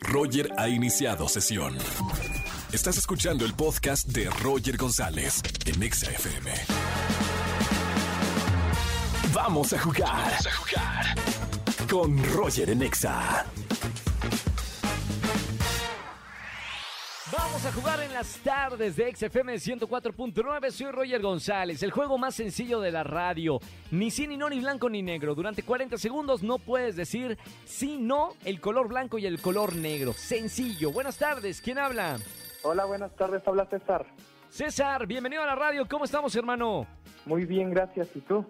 Roger ha iniciado sesión. Estás escuchando el podcast de Roger González en Exa FM. Vamos a jugar. Vamos a jugar. Con Roger en Exa. Vamos a jugar en las tardes de XFM 104.9. Soy Roger González. El juego más sencillo de la radio. Ni sí, ni no, ni blanco, ni negro. Durante 40 segundos no puedes decir sí, no, el color blanco y el color negro. Sencillo. Buenas tardes. ¿Quién habla? Hola, buenas tardes, habla César. César, bienvenido a la radio. ¿Cómo estamos, hermano? Muy bien, gracias. ¿Y tú?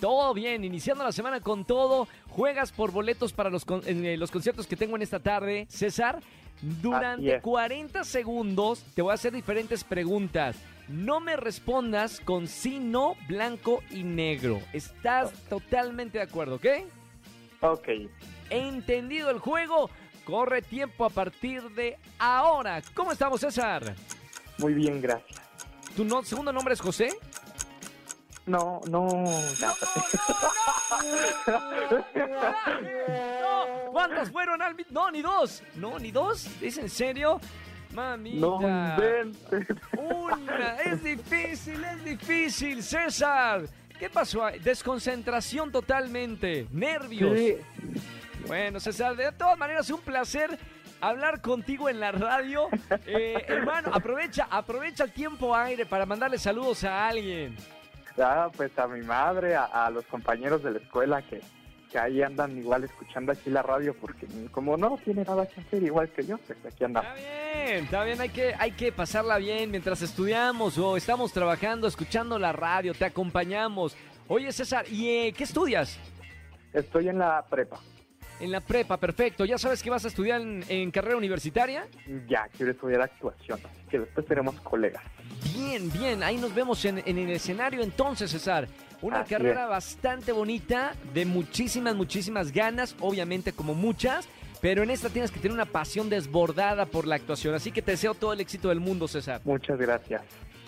Todo bien, iniciando la semana con todo. Juegas por boletos para los, eh, los conciertos que tengo en esta tarde, César. Durante 40 segundos te voy a hacer diferentes preguntas. No me respondas con sí, no, blanco y negro. ¿Estás totalmente de acuerdo, ok? Ok. Entendido el juego. Corre tiempo a partir de ahora. ¿Cómo estamos, César? Muy bien, gracias. ¿Tu segundo nombre es José? No, no. no, ¿Cuántos fueron al No, ni dos. No, ni dos. ¿Es en serio? Mamita. No Una. Es difícil, es difícil, César. ¿Qué pasó? Desconcentración totalmente. Nervios. Sí. Bueno, César, de todas maneras, un placer hablar contigo en la radio. Eh, hermano, aprovecha, aprovecha el tiempo aire para mandarle saludos a alguien. Ah, pues a mi madre, a, los compañeros de la escuela que, que ahí andan igual escuchando aquí la radio porque como no tiene nada que hacer igual que yo, pues aquí andamos. Está bien, está bien, hay que, hay que pasarla bien mientras estudiamos o estamos trabajando, escuchando la radio, te acompañamos. Oye César, ¿y eh, qué estudias? Estoy en la prepa. En la prepa, perfecto. ¿Ya sabes que vas a estudiar en, carrera universitaria? Ya, quiero estudiar actuación, así que después seremos colegas. Bien, bien, ahí nos vemos en, el escenario entonces, César. Una carrera bastante bonita, de muchísimas, muchísimas ganas, obviamente como muchas, pero en esta tienes que tener una pasión desbordada por la actuación. Así que te deseo todo el éxito del mundo, César. Muchas gracias.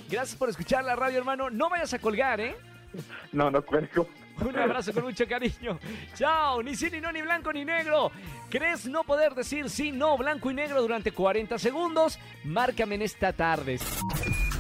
Gracias por escuchar la radio, hermano. No vayas a colgar, ¿eh? No, no cuelgo. Un abrazo con mucho cariño. Chao, ni sí, ni no, ni blanco, ni negro. ¿Crees no poder decir sí, no, blanco y negro durante 40 segundos? Márcame en esta tarde.